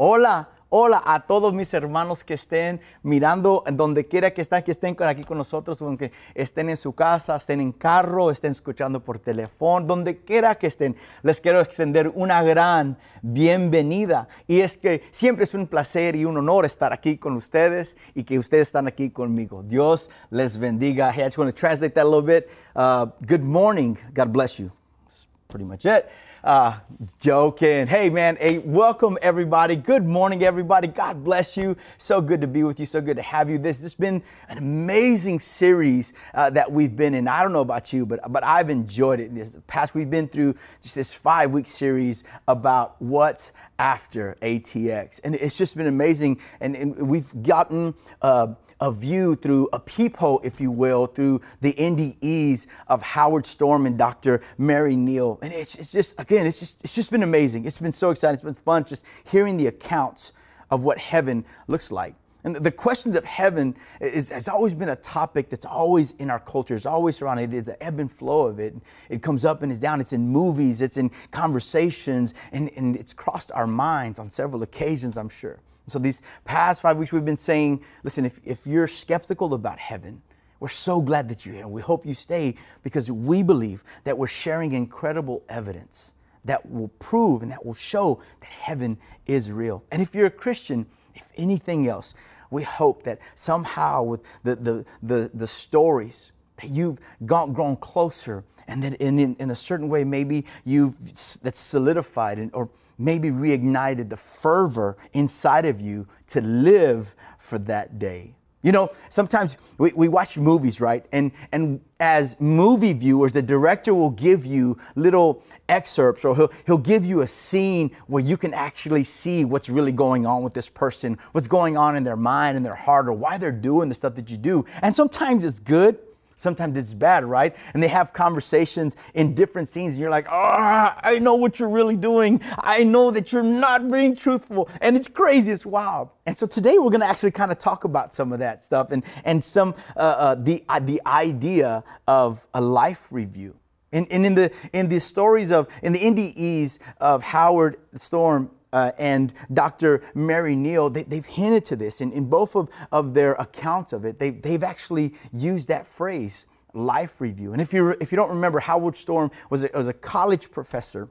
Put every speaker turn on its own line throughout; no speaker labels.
Hola, hola a todos mis hermanos que estén mirando, donde quiera que estén, que estén aquí con nosotros, aunque estén en su casa, estén en carro, estén escuchando por teléfono, donde quiera que estén. Les quiero extender una gran bienvenida. Y es que siempre es un placer y un honor estar aquí con ustedes y que ustedes están aquí conmigo. Dios les bendiga. Hey, I just want to translate that a little bit. Uh, good morning. God bless you. That's pretty much it. Uh, joking. Hey, man. Hey, welcome everybody. Good morning, everybody. God bless you. So good to be with you. So good to have you. This, this has been an amazing series uh, that we've been in. I don't know about you, but but I've enjoyed it. This past, we've been through just this five week series about what's after ATX, and it's just been amazing. And, and we've gotten. Uh, a view through a peephole, if you will, through the NDEs of Howard Storm and Dr. Mary Neal. And it's, it's just, again, it's just, it's just been amazing. It's been so exciting. It's been fun just hearing the accounts of what heaven looks like. And the questions of heaven is, has always been a topic that's always in our culture. It's always surrounded. It's the ebb and flow of it. It comes up and it's down. It's in movies. It's in conversations. And, and it's crossed our minds on several occasions, I'm sure. So these past five weeks, we've been saying, listen, if, if you're skeptical about heaven, we're so glad that you're here. We hope you stay because we believe that we're sharing incredible evidence that will prove and that will show that heaven is real. And if you're a Christian, if anything else, we hope that somehow with the, the, the, the stories that you've got, grown closer and that in, in, in a certain way, maybe you've that's solidified and, or maybe reignited the fervor inside of you to live for that day. You know, sometimes we, we watch movies, right? And, and as movie viewers, the director will give you little excerpts or he'll, he'll give you a scene where you can actually see what's really going on with this person, what's going on in their mind and their heart, or why they're doing the stuff that you do. And sometimes it's good, Sometimes it's bad, right? And they have conversations in different scenes, and you're like, ah, I know what you're really doing. I know that you're not being truthful. And it's crazy, it's wild. And so today we're gonna actually kind of talk about some of that stuff and, and some, uh, uh, the, uh, the idea of a life review. And, and in the in the stories of in the NDEs of Howard Storm uh, and Dr. Mary Neal, they, have hinted to this in, in both of, of their accounts of it. They, they've actually used that phrase, life review. And if you, if you don't remember, Howard Storm was a, was a college professor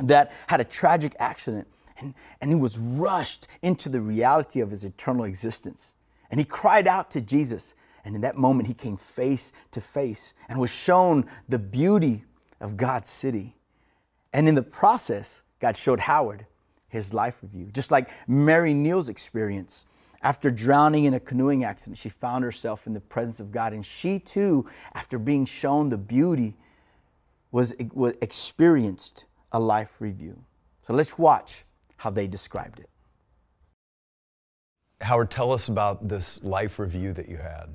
that had a tragic accident and, and he was rushed into the reality of his eternal existence. And he cried out to Jesus. And in that moment, he came face to face and was shown the beauty of God's city. And in the process, God showed Howard his life review. Just like Mary Neal's experience. After drowning in a canoeing accident, she found herself in the presence of God. And she too, after being shown the beauty, was, was experienced a life review. So let's watch how they described it.
Howard, tell us about this life review that you had.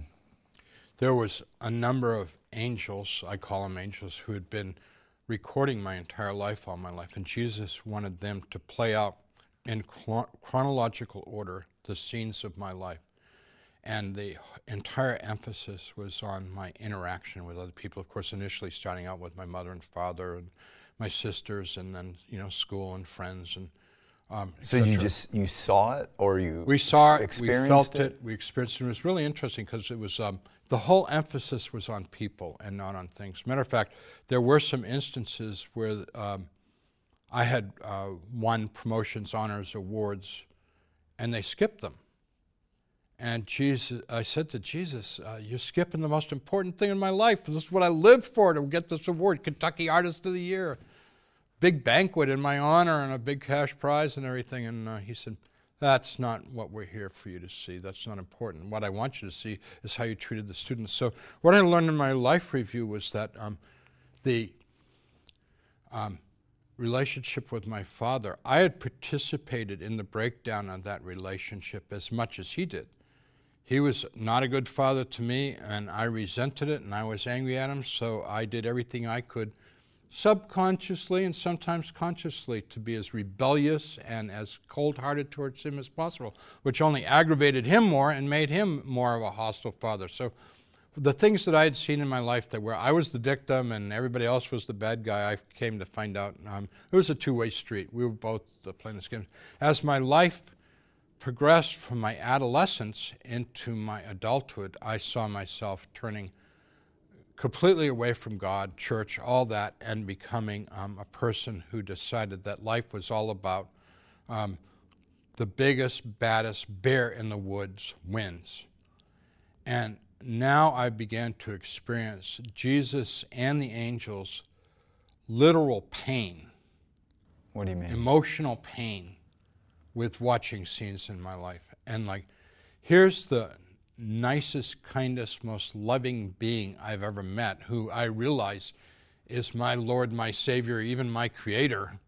There was a number of angels, I call them angels, who had been recording my entire life, all my life, and Jesus wanted them to play out in chronological order the scenes of my life. And the entire emphasis was on my interaction with other people. Of course, initially starting out with my mother and father and my sisters, and then you know school and friends and.
Um, so you just you saw it, or you
we saw it, we felt it? it, we experienced it. It was really interesting because it was um, the whole emphasis was on people and not on things. Matter of fact, there were some instances where um, I had uh, won promotions, honors, awards, and they skipped them. And Jesus, I said to Jesus, uh, "You're skipping the most important thing in my life. This is what I live for to get this award, Kentucky Artist of the Year, big banquet in my honor, and a big cash prize and everything." And uh, he said, that's not what we're here for you to see. That's not important. What I want you to see is how you treated the students. So, what I learned in my life review was that um, the um, relationship with my father, I had participated in the breakdown of that relationship as much as he did. He was not a good father to me, and I resented it, and I was angry at him, so I did everything I could subconsciously and sometimes consciously to be as rebellious and as cold hearted towards him as possible, which only aggravated him more and made him more of a hostile father. So, the things that I had seen in my life that where I was the victim and everybody else was the bad guy, I came to find out um, it was a two-way street. We were both the this game. As my life progressed from my adolescence into my adulthood, I saw myself turning completely away from God, church, all that, and becoming um, a person who decided that life was all about um, the biggest, baddest bear in the woods wins. And now I began to experience Jesus and the angels literal pain.
What do you mean?
Emotional pain with watching scenes in my life. And like, here's the nicest, kindest, most loving being I've ever met, who I realize is my Lord, my Savior, even my Creator,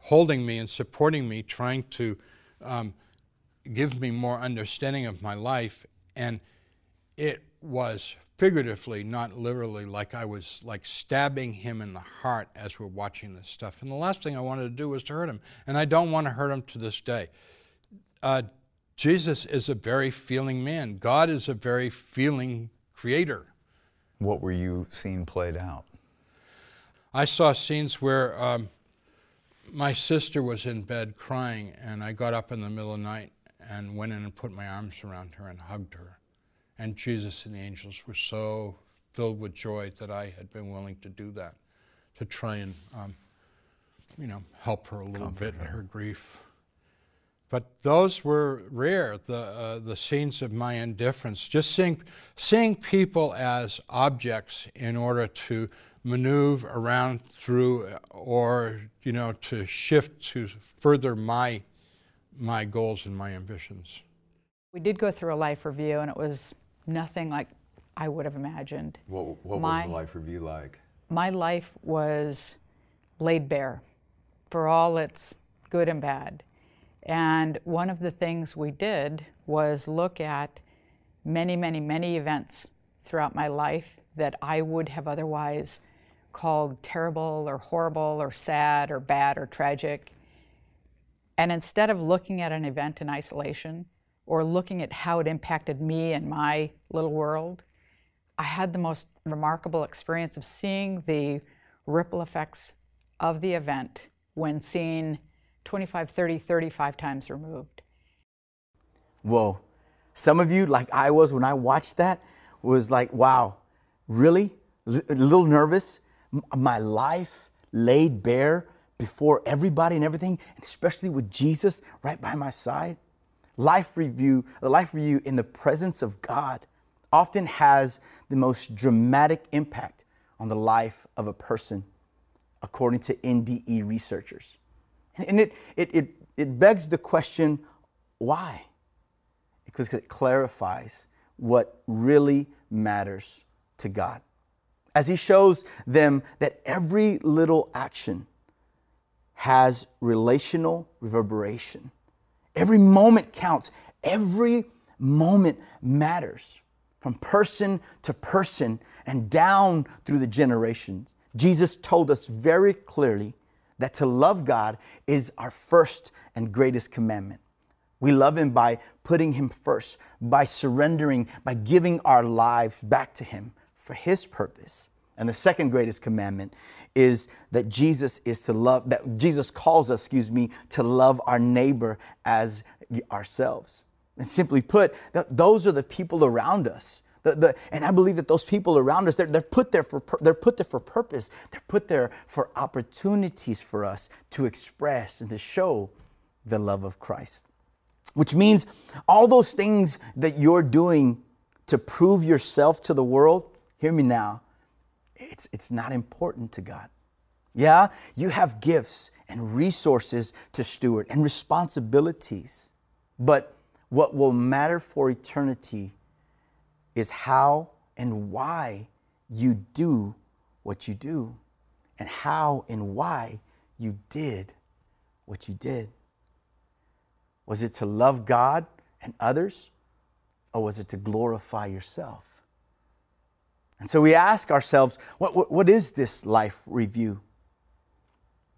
holding me and supporting me, trying to um, give me more understanding of my life. And it was figuratively, not literally, like I was like stabbing him in the heart as we're watching this stuff. And the last thing I wanted to do was to hurt him. And I don't want to hurt him to this day. Uh, Jesus is a very feeling man. God is a very feeling creator.
What were you seeing played out?
I saw scenes where um, my sister was in bed crying, and I got up in the middle of the night and went in and put my arms around her and hugged her. And Jesus and the angels were so filled with joy that I had been willing to do that, to try and, um, you know, help her a little Comfort bit in her grief. But those were rare, the, uh, the scenes of my indifference. Just seeing, seeing people as objects in order to maneuver around through or, you know, to shift to further my, my goals and my ambitions.
We did go through a life review and it was nothing like I would have imagined.
What, what my, was the life review like?
My life was laid bare for all its good and bad. And one of the things we did was look at many, many, many events throughout my life that I would have otherwise called terrible or horrible or sad or bad or tragic. And instead of looking at an event in isolation or looking at how it impacted me and my little world, I had the most remarkable experience of seeing the ripple effects of the event when seen 25, 30, 35 times removed.
Whoa. Some of you, like I was when I watched that, was like, wow, really? A little nervous. My life laid bare before everybody and everything, and especially with Jesus right by my side. Life review, the life review in the presence of God often has the most dramatic impact on the life of a person, according to NDE researchers. And it, it, it, it begs the question why? Because it clarifies what really matters to God. As He shows them that every little action has relational reverberation. Every moment counts, every moment matters from person to person and down through the generations. Jesus told us very clearly that to love God is our first and greatest commandment. We love Him by putting Him first, by surrendering, by giving our lives back to Him for His purpose. And the second greatest commandment is that Jesus is to love, that Jesus calls us, excuse me, to love our neighbor as ourselves. And simply put, those are the people around us the, the, and I believe that those people around us, they're, they're, put there for, they're put there for purpose. They're put there for opportunities for us to express and to show the love of Christ. Which means all those things that you're doing to prove yourself to the world, hear me now, it's, it's not important to God. Yeah, you have gifts and resources to steward and responsibilities. But what will matter for eternity is how and why you do what you do, and how and why you did what you did. Was it to love God and others, or was it to glorify yourself? And so we ask ourselves, what, what, what is this life review?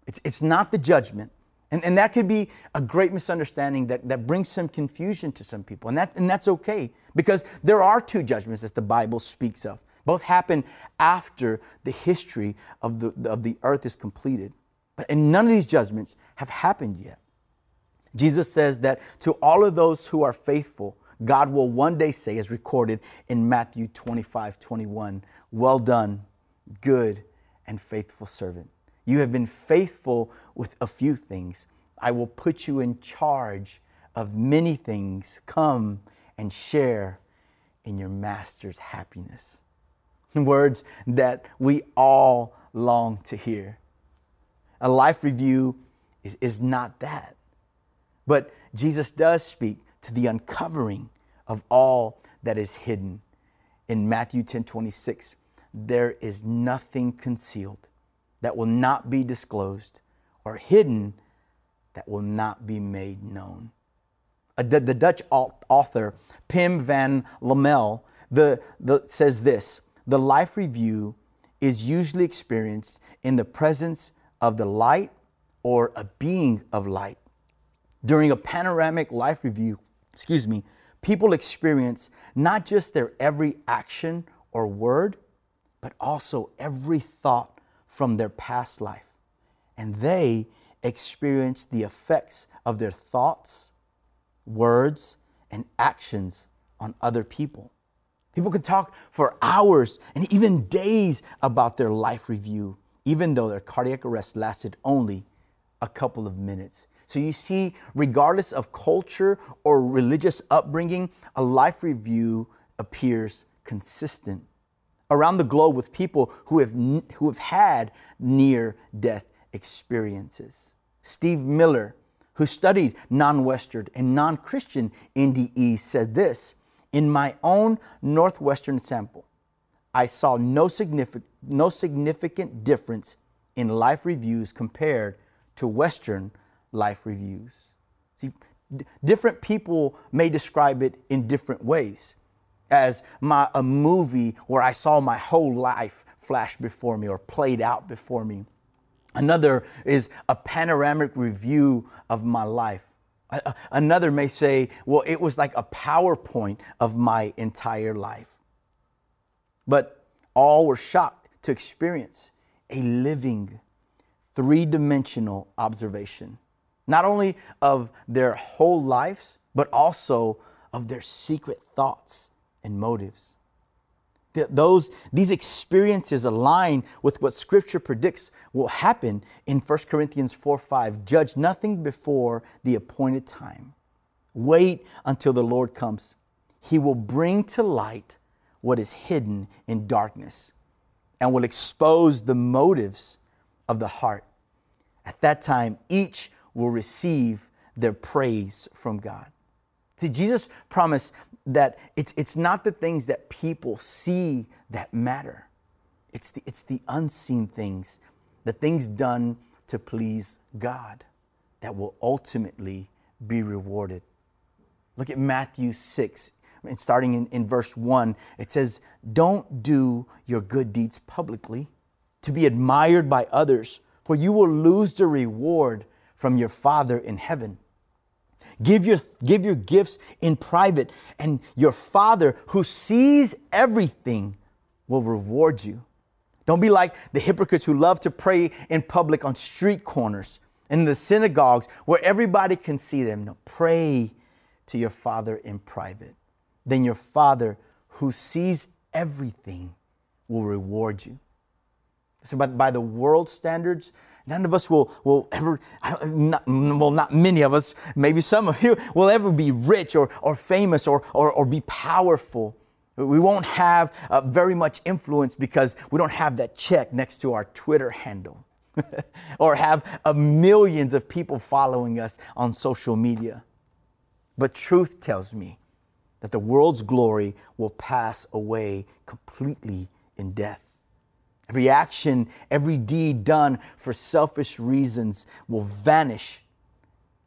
It's, it's not the judgment, And, and that could be a great misunderstanding that, that brings some confusion to some people. And, that, and that's okay because there are two judgments that the Bible speaks of. Both happen after the history of the, of the earth is completed. But and none of these judgments have happened yet. Jesus says that to all of those who are faithful, God will one day say, as recorded in Matthew 25 21, Well done, good and faithful servant. You have been faithful with a few things. I will put you in charge of many things. Come and share in your master's happiness. Words that we all long to hear. A life review is, is not that. But Jesus does speak to the uncovering of all that is hidden. In Matthew 10 26, there is nothing concealed that will not be disclosed, or hidden that will not be made known. Uh, the, the Dutch author Pim van Lommel the, the, says this The life review is usually experienced in the presence of the light or a being of light. During a panoramic life review, excuse me, people experience not just their every action or word, but also every thought from their past life. And they experience the effects of their thoughts, words, and actions on other people. People can talk for hours and even days about their life review, even though their cardiac arrest lasted only a couple of minutes. So you see, regardless of culture or religious upbringing, a life review appears consistent around the globe with people who have, who have had near death experiences. Steve Miller, who studied non Western and non Christian NDE, said this In my own non Western sample, I saw no significant, no significant difference in life reviews compared to Western life reviews. See, different people may describe it in different ways as my, a movie where I saw my whole life flash before me or played out before me. Another is a panoramic review of my life. Another may say, well, it was like a PowerPoint of my entire life. But all were shocked to experience a living, three dimensional observation, not only of their whole lives, but also of their secret thoughts and motives. Those, these experiences align with what Scripture predicts will happen in 1 Corinthians 4 5. Judge nothing before the appointed time. Wait until the Lord comes. He will bring to light what is hidden in darkness and will expose the motives of the heart. At that time, each will receive their praise from God. See, Jesus promised that it's, it's not the things that people see that matter. It's the, it's the unseen things, the things done to please God that will ultimately be rewarded. Look at Matthew 6, starting in, in verse 1. It says, Don't do your good deeds publicly to be admired by others, for you will lose the reward from your Father in heaven. Give your, give your gifts in private, and your Father who sees everything will reward you. Don't be like the hypocrites who love to pray in public on street corners and in the synagogues where everybody can see them. No, pray to your Father in private. Then your Father who sees everything will reward you. So, by, by the world standards, None of us will, will ever, not, well, not many of us, maybe some of you, will ever be rich or, or famous or, or, or be powerful. We won't have uh, very much influence because we don't have that check next to our Twitter handle or have uh, millions of people following us on social media. But truth tells me that the world's glory will pass away completely in death. Every action, every deed done for selfish reasons will vanish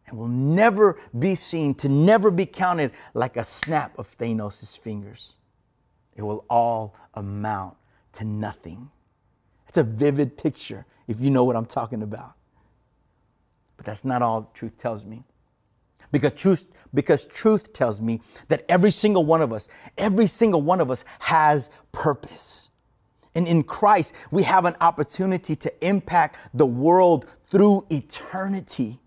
and will never be seen, to never be counted like a snap of Thanos' fingers. It will all amount to nothing. It's a vivid picture if you know what I'm talking about. But that's not all truth tells me. Because truth, because truth tells me that every single one of us, every single one of us has purpose. And in Christ, we have an opportunity to impact the world through eternity.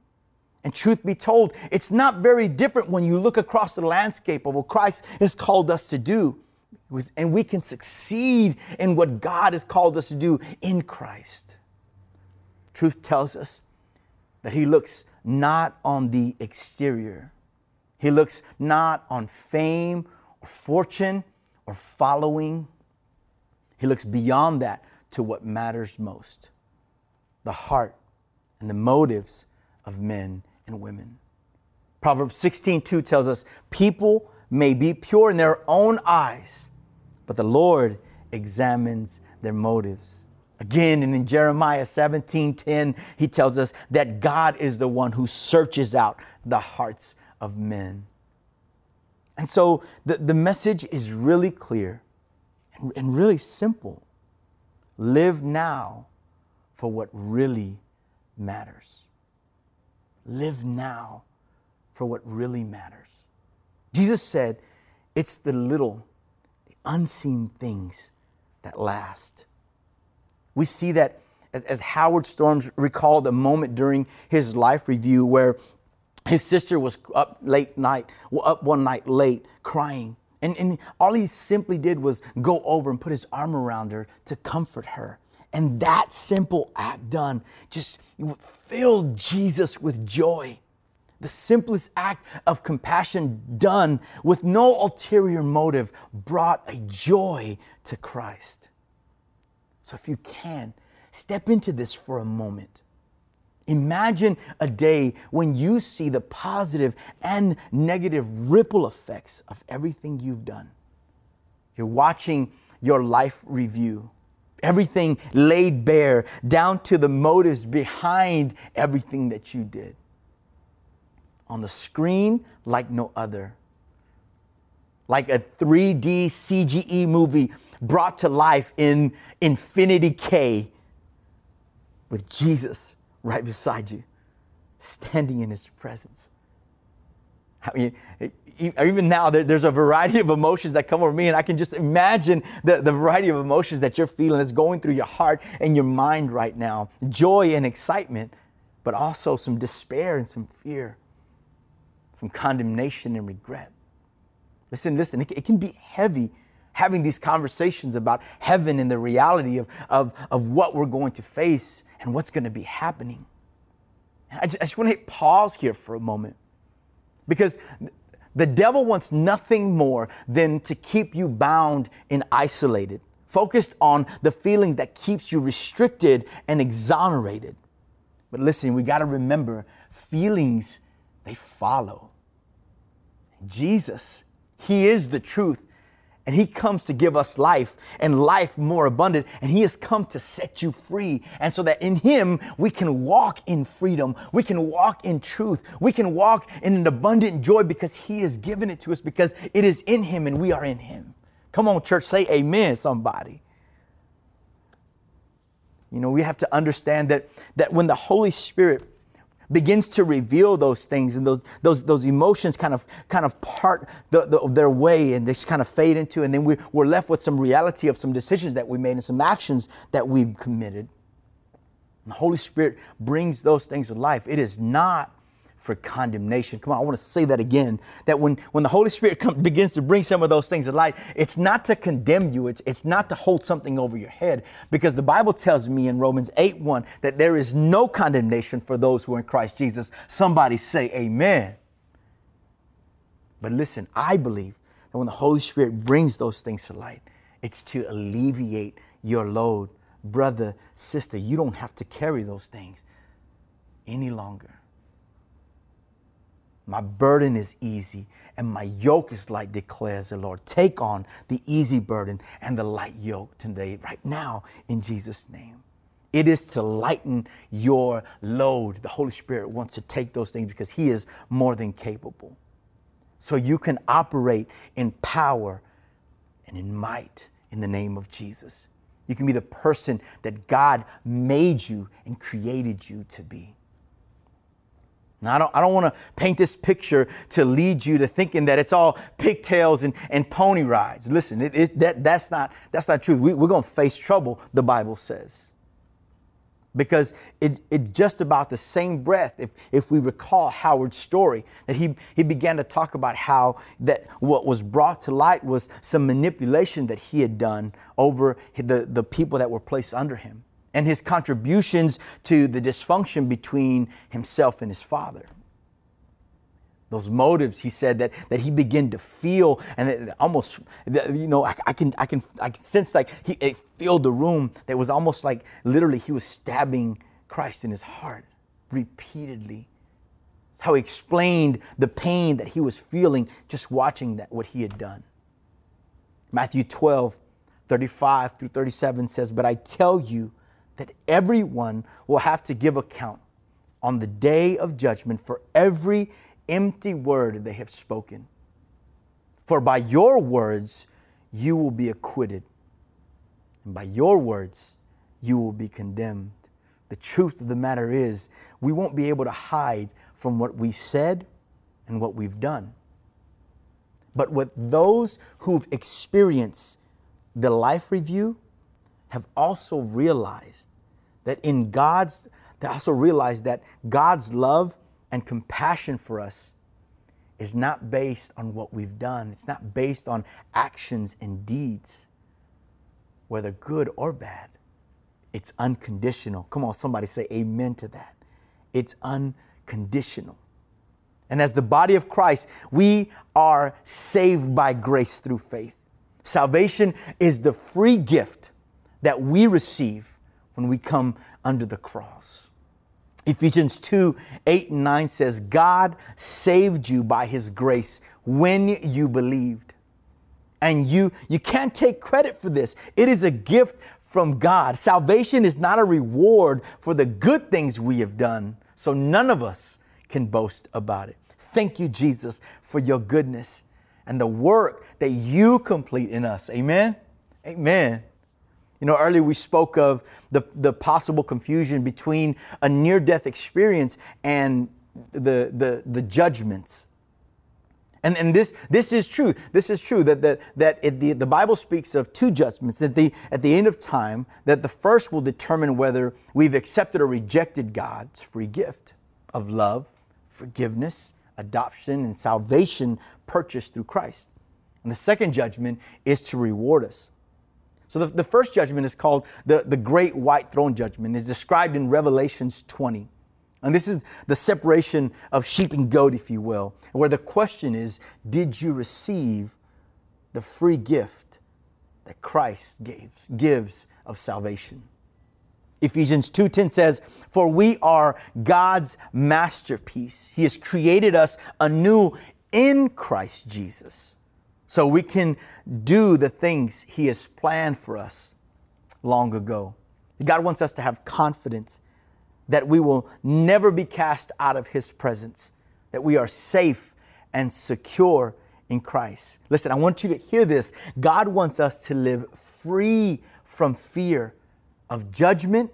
And truth be told, it's not very different when you look across the landscape of what Christ has called us to do. And we can succeed in what God has called us to do in Christ. Truth tells us that He looks not on the exterior, He looks not on fame or fortune or following. He looks beyond that to what matters most the heart and the motives of men and women. Proverbs 16:2 tells us, "People may be pure in their own eyes, but the Lord examines their motives." Again, and in Jeremiah 17:10, he tells us that God is the one who searches out the hearts of men. And so the, the message is really clear and, really simple. Live now for what really matters. Live now for what really matters. Jesus said, It's the little, the unseen things that last. We see that as, as Howard Storms recalled a moment during his life review where his sister was up late night, up one night late, crying. And, and all he simply did was go over and put his arm around her to comfort her. And that simple act done just filled Jesus with joy. The simplest act of compassion done with no ulterior motive brought a joy to Christ. So if you can, step into this for a moment. Imagine a day when you see the positive and negative ripple effects of everything you've done. You're watching your life review everything laid bare, down to the motives behind everything that you did. On the screen, like no other. Like a 3D CGI movie brought to life in Infinity K with Jesus right beside you, standing in his presence. I mean, even now, there's a variety of emotions that come over me, and I can just imagine the, the variety of emotions that you're feeling that's going through your heart and your mind right now joy and excitement, but also some despair and some fear, some condemnation and regret. Listen, listen, it, it can be heavy having these conversations about heaven and the reality of, of, of what we're going to face and what's going to be happening. And I just, just want to hit pause here for a moment because the devil wants nothing more than to keep you bound and isolated, focused on the feelings that keeps you restricted and exonerated. But listen, we got to remember feelings they follow. Jesus, he is the truth and he comes to give us life and life more abundant. And he has come to set you free. And so that in him, we can walk in freedom. We can walk in truth. We can walk in an abundant joy because he has given it to us because it is in him and we are in him. Come on, church, say amen, somebody. You know, we have to understand that, that when the Holy Spirit begins to reveal those things and those those those emotions kind of kind of part the, the, their way and they kind of fade into and then we, we're left with some reality of some decisions that we made and some actions that we've committed. And the holy spirit brings those things to life. It is not for condemnation. Come on, I want to say that again. That when, when the Holy Spirit come, begins to bring some of those things to light, it's not to condemn you, it's, it's not to hold something over your head. Because the Bible tells me in Romans 8 1 that there is no condemnation for those who are in Christ Jesus. Somebody say amen. But listen, I believe that when the Holy Spirit brings those things to light, it's to alleviate your load. Brother, sister, you don't have to carry those things any longer. My burden is easy and my yoke is light, declares the Lord. Take on the easy burden and the light yoke today, right now, in Jesus' name. It is to lighten your load. The Holy Spirit wants to take those things because He is more than capable. So you can operate in power and in might in the name of Jesus. You can be the person that God made you and created you to be. Now, I don't, I don't want to paint this picture to lead you to thinking that it's all pigtails and, and pony rides. Listen, it, it, that, that's, not, that's not true. We, we're going to face trouble, the Bible says. Because it, it just about the same breath, if, if we recall Howard's story, that he, he began to talk about how that what was brought to light was some manipulation that he had done over the, the people that were placed under him and his contributions to the dysfunction between himself and his father. Those motives, he said that that he began to feel, and that almost, you know, I, I, can I can I can sense like he it filled the room. That was almost like literally he was stabbing Christ in his heart repeatedly. That's how he explained the pain that he was feeling just watching that what he had done. Matthew 12, 35 through 37 says, But I tell you that everyone will have to give account on the day of judgment for every empty word they have spoken. For by your words you will be acquitted, and by your words you will be condemned. The truth of the matter is, we won't be able to hide from what we said and what we've done. But with those who've experienced the life review, have also realized that in God's, they also realized that God's love and compassion for us is not based on what we've done. It's not based on actions and deeds, whether good or bad. It's unconditional. Come on, somebody say amen to that. It's unconditional. And as the body of Christ, we are saved by grace through faith. Salvation is the free gift that we receive when we come under the cross. Ephesians 2 8 and 9 says, God saved you by his grace when you believed. And you, you can't take credit for this. It is a gift from God. Salvation is not a reward for the good things we have done. So none of us can boast about it. Thank you, Jesus, for your goodness and the work that you complete in us. Amen. Amen. You know, earlier we spoke of the, the possible confusion between a near death experience and the, the, the judgments. And, and this, this is true. This is true that, that, that it, the, the Bible speaks of two judgments. That the, at the end of time, that the first will determine whether we've accepted or rejected God's free gift of love, forgiveness, adoption, and salvation purchased through Christ. And the second judgment is to reward us. So the, the first judgment is called the, the Great White Throne Judgment. It's described in Revelations 20. And this is the separation of sheep and goat, if you will, where the question is, did you receive the free gift that Christ gives, gives of salvation? Ephesians 2:10 says, "For we are God's masterpiece. He has created us anew in Christ Jesus." So we can do the things He has planned for us long ago. God wants us to have confidence that we will never be cast out of His presence, that we are safe and secure in Christ. Listen, I want you to hear this. God wants us to live free from fear of judgment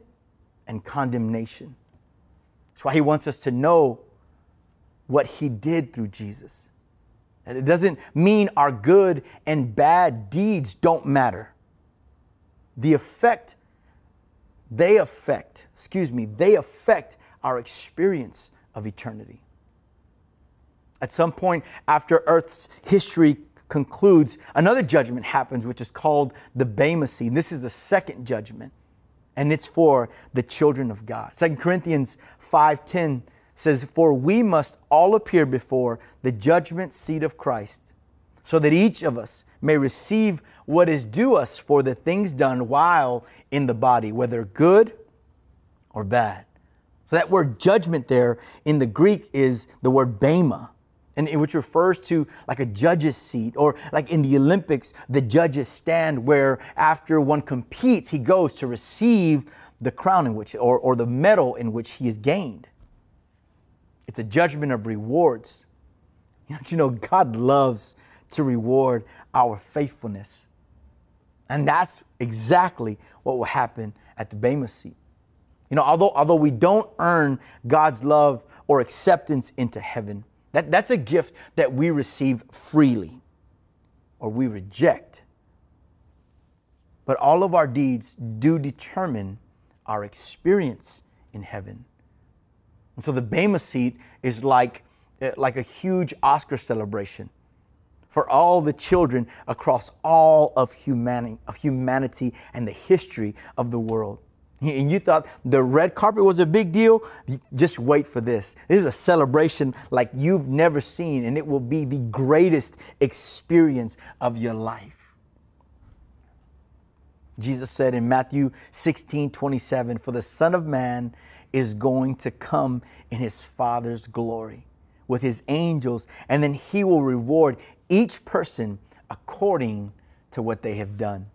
and condemnation. That's why He wants us to know what He did through Jesus. And it doesn't mean our good and bad deeds don't matter. The effect, they affect, excuse me, they affect our experience of eternity. At some point after Earth's history concludes, another judgment happens, which is called the Bema Seat. This is the second judgment, and it's for the children of God. 2 Corinthians 5:10 says, For we must all appear before the judgment seat of Christ, so that each of us may receive what is due us for the things done while in the body, whether good or bad. So that word judgment there in the Greek is the word bema, and which refers to like a judge's seat, or like in the Olympics, the judges stand where after one competes, he goes to receive the crown in which, or, or the medal in which he is gained. It's a judgment of rewards. You know, God loves to reward our faithfulness. And that's exactly what will happen at the Bema seat. You know, although, although we don't earn God's love or acceptance into heaven, that, that's a gift that we receive freely or we reject. But all of our deeds do determine our experience in heaven. And so the Bema seat is like, eh, like a huge Oscar celebration for all the children across all of humanity, of humanity and the history of the world. And you thought the red carpet was a big deal? Just wait for this. This is a celebration like you've never seen, and it will be the greatest experience of your life. Jesus said in Matthew 16 27, For the Son of Man is going to come in his Father's glory with his angels, and then he will reward each person according to what they have done.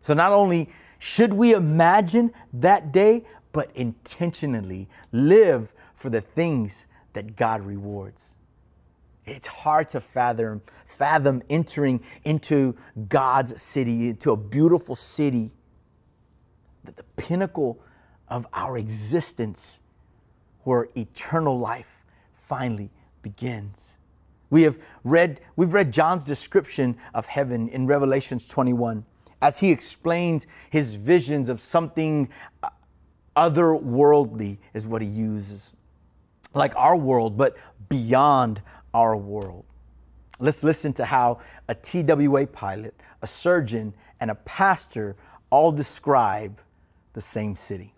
So not only should we imagine that day, but intentionally live for the things that God rewards. It's hard to fathom, fathom entering into God's city, into a beautiful city, the pinnacle of our existence, where eternal life finally begins. We have read, we've read John's description of heaven in Revelations 21 as he explains his visions of something otherworldly, is what he uses. Like our world, but beyond our world. Let's listen to how a TWA pilot, a surgeon, and a pastor all describe the same city.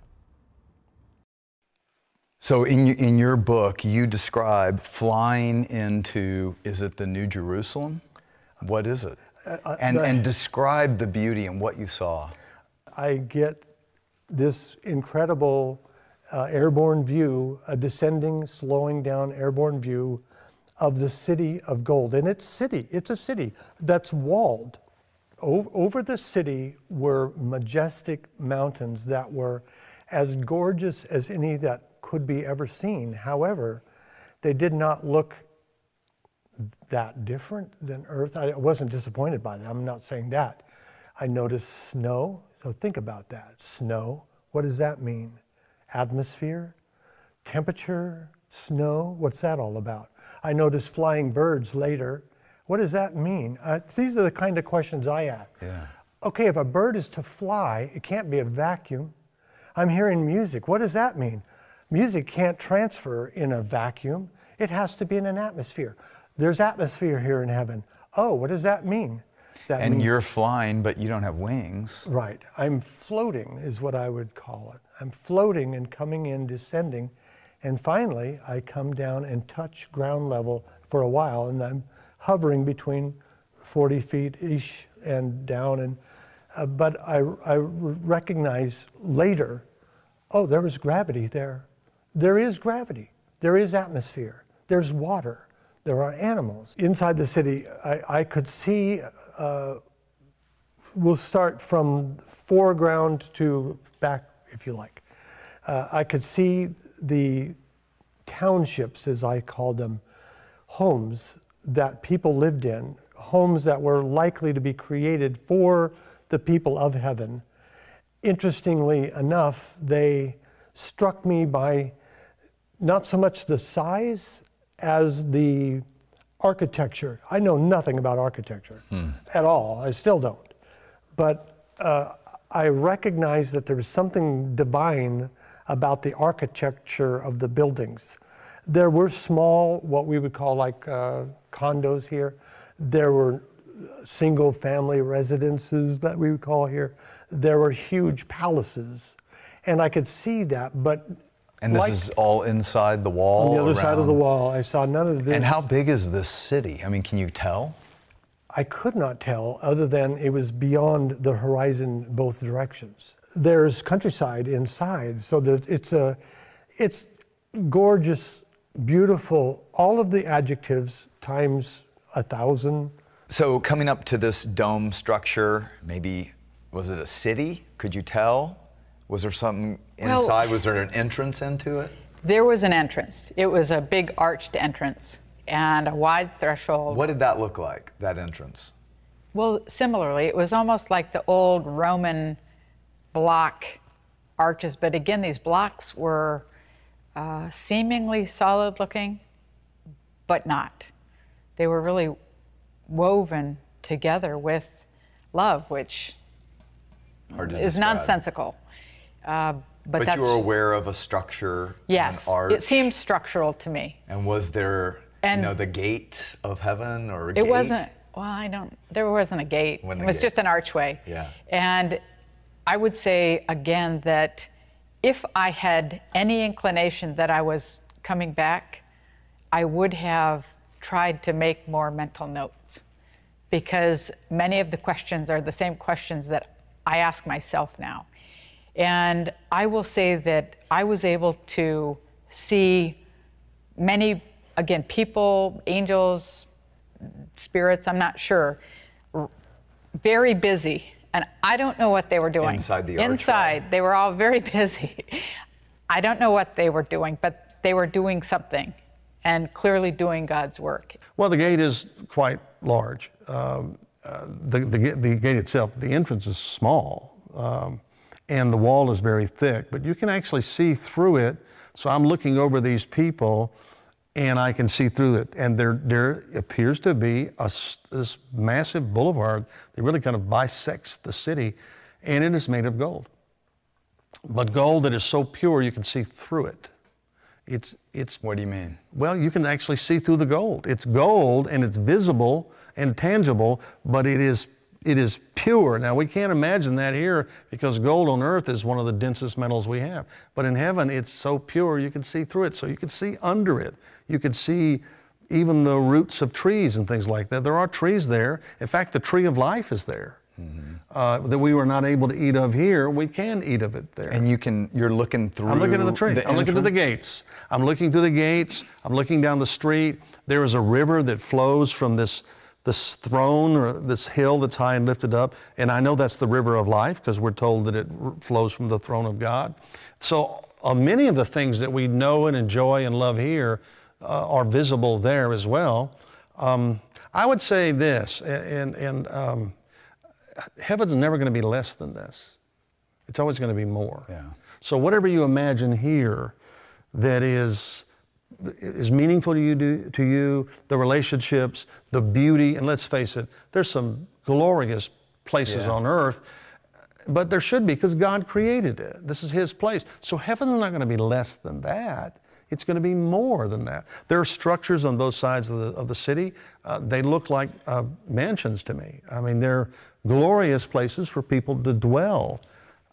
So, in, in your book, you describe flying into, is it the New Jerusalem? What is it? Uh, and, the, and describe the beauty and what you saw.
I get this incredible uh, airborne view, a descending, slowing down airborne view of the city of gold. And it's city, it's a city that's walled. O- over the city were majestic mountains that were as gorgeous as any that could be ever seen. However, they did not look that different than Earth. I wasn't disappointed by that. I'm not saying that. I noticed snow. So think about that. Snow. What does that mean? Atmosphere, temperature, snow. What's that all about? I noticed flying birds later. What does that mean? Uh, these are the kind of questions I ask. Yeah. Okay, if a bird is to fly, it can't be a vacuum. I'm hearing music. What does that mean? Music can't transfer in a vacuum. It has to be in an atmosphere. There's atmosphere here in heaven. Oh, what does that mean? That
and means, you're flying, but you don't have wings.
Right. I'm floating, is what I would call it. I'm floating and coming in, descending. And finally, I come down and touch ground level for a while, and I'm hovering between 40 feet ish and down. And, uh, but I, I recognize later oh, there was gravity there. There is gravity, there is atmosphere, there's water there are animals. Inside the city, I, I could see, uh, we'll start from foreground to back, if you like. Uh, I could see the townships, as I called them, homes that people lived in, homes that were likely to be created for the people of heaven. Interestingly enough, they struck me by not so much the size as the architecture. I know nothing about architecture hmm. at all. I still don't. But uh, I recognize that there is something divine about the architecture of the buildings. There were small, what we would call like uh, condos here. There were single family residences that we would call here. There were huge palaces. And I could see that, but
and this like, is all inside the wall?
On the other
around.
side of the wall. I saw none of this.
And how big is this city? I mean, can you tell?
I could not tell, other than it was beyond the horizon both directions. There's countryside inside, so that it's a, it's gorgeous, beautiful, all of the adjectives times a thousand.
So coming up to this dome structure, maybe was it a city? Could you tell? Was there something inside? Well, was there an entrance into it?
There was an entrance. It was a big arched entrance and a wide threshold.
What did that look like, that entrance?
Well, similarly, it was almost like the old Roman block arches, but again, these blocks were uh, seemingly solid looking, but not. They were really woven together with love, which is describe. nonsensical.
Uh, but, but you were aware of a structure.
Yes, it seemed structural to me.
And was there, and you know, the gate of heaven or?
it
gate?
wasn't. Well, I don't. There wasn't a gate. When it was gate. just an archway.
Yeah.
And I would say again that if I had any inclination that I was coming back, I would have tried to make more mental notes because many of the questions are the same questions that I ask myself now. And I will say that I was able to see many, again, people, angels, spirits, I'm not sure, very busy. And I don't know what they were doing.
Inside the
Inside. They were all very busy. I don't know what they were doing, but they were doing something and clearly doing God's work.
Well, the gate is quite large. Um, uh, the, the, the, gate itself, the entrance is small. Um, and the wall is very thick, but you can actually see through it. So I'm looking over these people and I can see through it. And there, there appears to be a, this massive boulevard that really kind of bisects the city, and it is made of gold. But gold that is so pure you can see through it. It's, it's,
what do you mean?
Well, you can actually see through the gold. It's gold and it's visible and tangible, but it is it is pure. Now, we can't imagine that here because gold on earth is one of the densest metals we have. But in heaven, it's so pure you can see through it. So you can see under it. You can see even the roots of trees and things like that. There are trees there. In fact, the tree of life is there. Mm-hmm. Uh, that we were not able to eat of here, we can eat of it there.
And you can, you're looking through.
I'm looking at the tree.
The
I'm looking at the gates. I'm looking through the gates. I'm looking down the street. There is a river that flows from this this throne or this hill that's high and lifted up. And I know that's the river of life because we're told that it flows from the throne of God. So uh, many of the things that we know and enjoy and love here uh, are visible there as well. Um, I would say this, and, and um, heaven's never going to be less than this. It's always going to be more.
Yeah.
So whatever you imagine here that is is meaningful to you, to you, the relationships, the beauty, and let's face it, there's some glorious places yeah. on earth, but there should be because God created it. This is His place. So heaven's not going to be less than that. It's going to be more than that. There are structures on both sides of the, of the city. Uh, they look like uh, mansions to me. I mean, they're glorious places for people to dwell.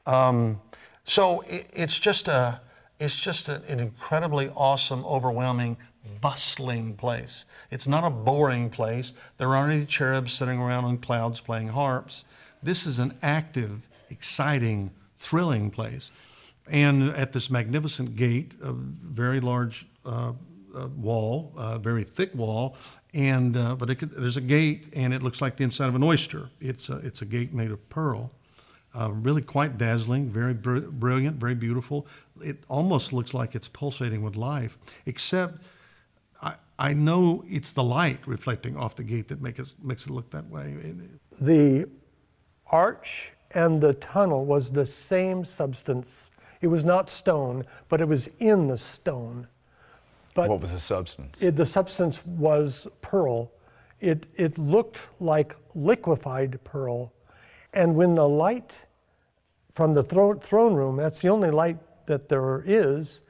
Um, so it, it's just a it's just a, an incredibly awesome, overwhelming, bustling place. It's not a boring place. There aren't any cherubs sitting around on clouds playing harps. This is an active, exciting, thrilling place. And at this magnificent gate, a very large uh, uh, wall, a very thick wall, and uh, but could, there's a gate, and it looks like the inside of an oyster. It's a, it's a gate made of pearl. Uh, really quite dazzling, very br- brilliant, very beautiful. It almost looks like it's pulsating with life, except I, I know it's the light reflecting off the gate that make it, makes it look that way. The arch and the tunnel was the same substance. It was not stone, but it was in the stone.
But what was the substance?
It, the substance was pearl. It, it looked like liquefied pearl. And when the light from the throne, throne room, that's the only light that there is,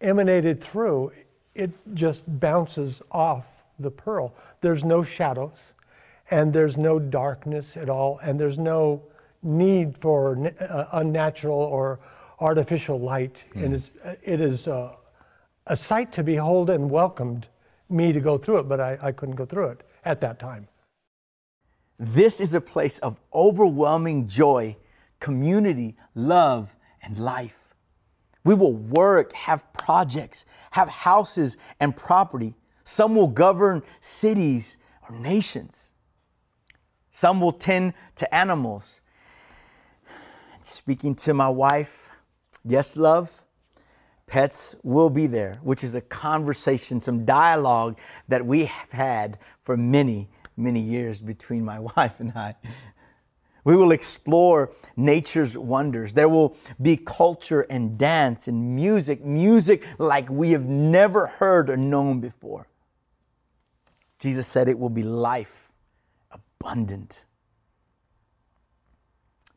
emanated through, it just bounces off the pearl. There's no shadows, and there's no darkness at all, and there's no need for uh, unnatural or artificial light. Mm. And it's, it is uh, a sight to behold and welcomed me to go through it, but I, I couldn't go through it at that time.
This is a place of overwhelming joy community, love, and life. We will work, have projects, have houses and property. Some will govern cities or nations. Some will tend to animals. Speaking to my wife, yes, love, pets will be there, which is a conversation, some dialogue that we have had for many, many years between my wife and I. We will explore nature's wonders. There will be culture and dance and music, music like we have never heard or known before. Jesus said it will be life abundant.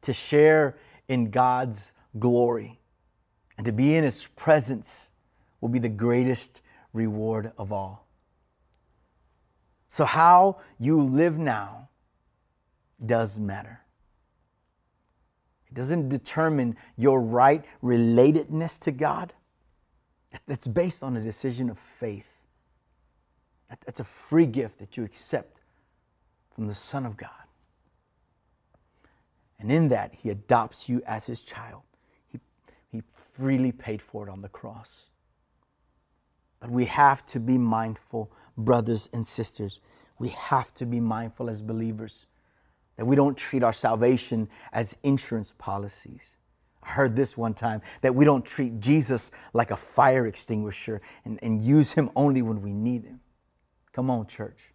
To share in God's glory and to be in His presence will be the greatest reward of all. So, how you live now does matter. It doesn't determine your right relatedness to God. That's based on a decision of faith. That's a free gift that you accept from the Son of God. And in that, He adopts you as His child. He, he freely paid for it on the cross. But we have to be mindful, brothers and sisters. We have to be mindful as believers that we don't treat our salvation as insurance policies. I heard this one time that we don't treat Jesus like a fire extinguisher and, and use him only when we need him. Come on, church.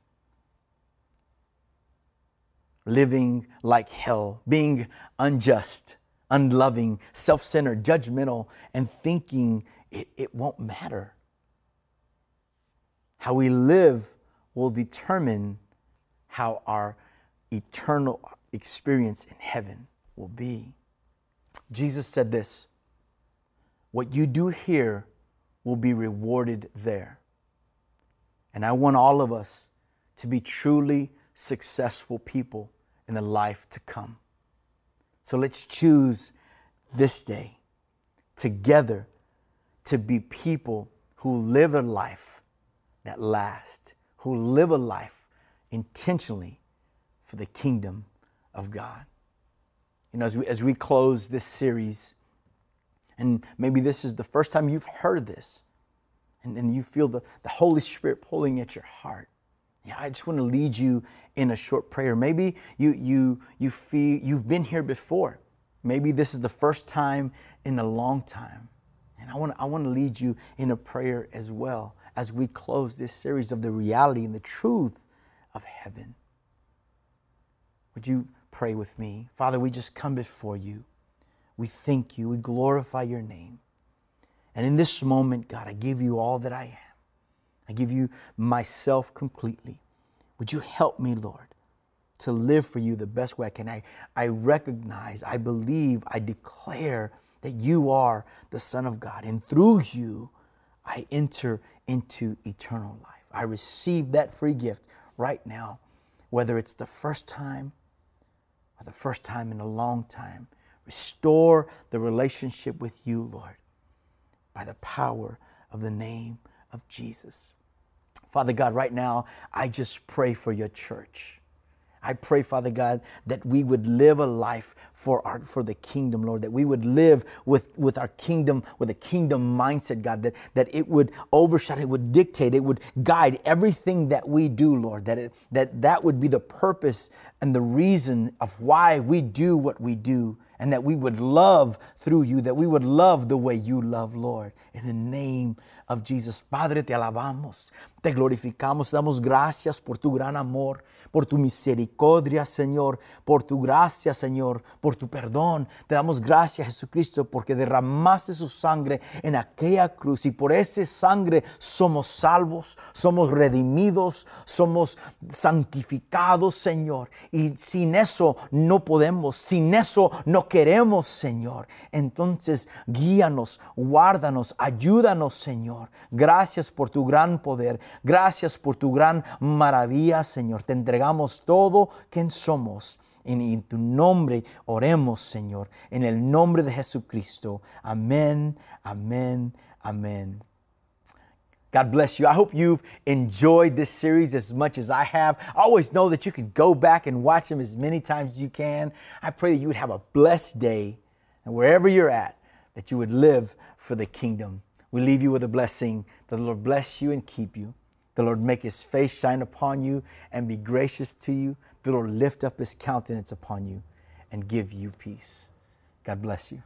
Living like hell, being unjust, unloving, self centered, judgmental, and thinking it, it won't matter. How we live will determine how our eternal experience in heaven will be. Jesus said this What you do here will be rewarded there. And I want all of us to be truly successful people in the life to come. So let's choose this day together to be people who live a life that lasts, who live a life intentionally for the kingdom of God. You know, as we, as we close this series, and maybe this is the first time you've heard this, and, and you feel the, the Holy Spirit pulling at your heart. Yeah, I just want to lead you in a short prayer. Maybe you you you feel you've been here before. Maybe this is the first time in a long time. And I want I want to lead you in a prayer as well as we close this series of the reality and the truth of heaven. Would you pray with me? Father, we just come before you. We thank you. We glorify your name. And in this moment, God, I give you all that I am. I give you myself completely. Would you help me, Lord, to live for you the best way I can? I, I recognize, I believe, I declare that you are the Son of God. And through you, I enter into eternal life. I receive that free gift right now, whether it's the first time for the first time in a long time. Restore the relationship with you, Lord, by the power of the name of Jesus. Father God, right now, I just pray for your church. I pray, Father God, that we would live a life for our for the kingdom, Lord, that we would live with, with our kingdom, with a kingdom mindset, God, that, that it would overshadow, it would dictate, it would guide everything that we do, Lord, that it, that, that would be the purpose and the reason of why we do what we do, and that we would love through you, that we would love the way you love, Lord, in the name of Jesus. Padre, te alabamos, te glorificamos, damos gracias por tu gran amor, por tu misericordia, Señor, por tu gracia, Señor, por tu perdón. Te damos gracias, Jesucristo, porque derramaste su sangre en aquella cruz y por esa sangre somos salvos, somos redimidos, somos santificados, Señor. Y sin eso no podemos, sin eso no queremos, Señor. Entonces, guíanos, guárdanos, ayúdanos, Señor. Gracias por tu gran poder. Gracias por tu gran maravilla, Señor. Te entregamos todo quien somos. En, en, tu nombre oremos, Señor. En el nombre de Jesucristo. Amén, amén, amén. God bless you. I hope you've enjoyed this series as much as I have. I always know that you can go back and watch them as many times as you can. I pray that you would have a blessed day and wherever you're at, that you would live for the kingdom. We leave you with a blessing. That the Lord bless you and keep you. The Lord make his face shine upon you and be gracious to you. The Lord lift up his countenance upon you and give you peace. God bless you.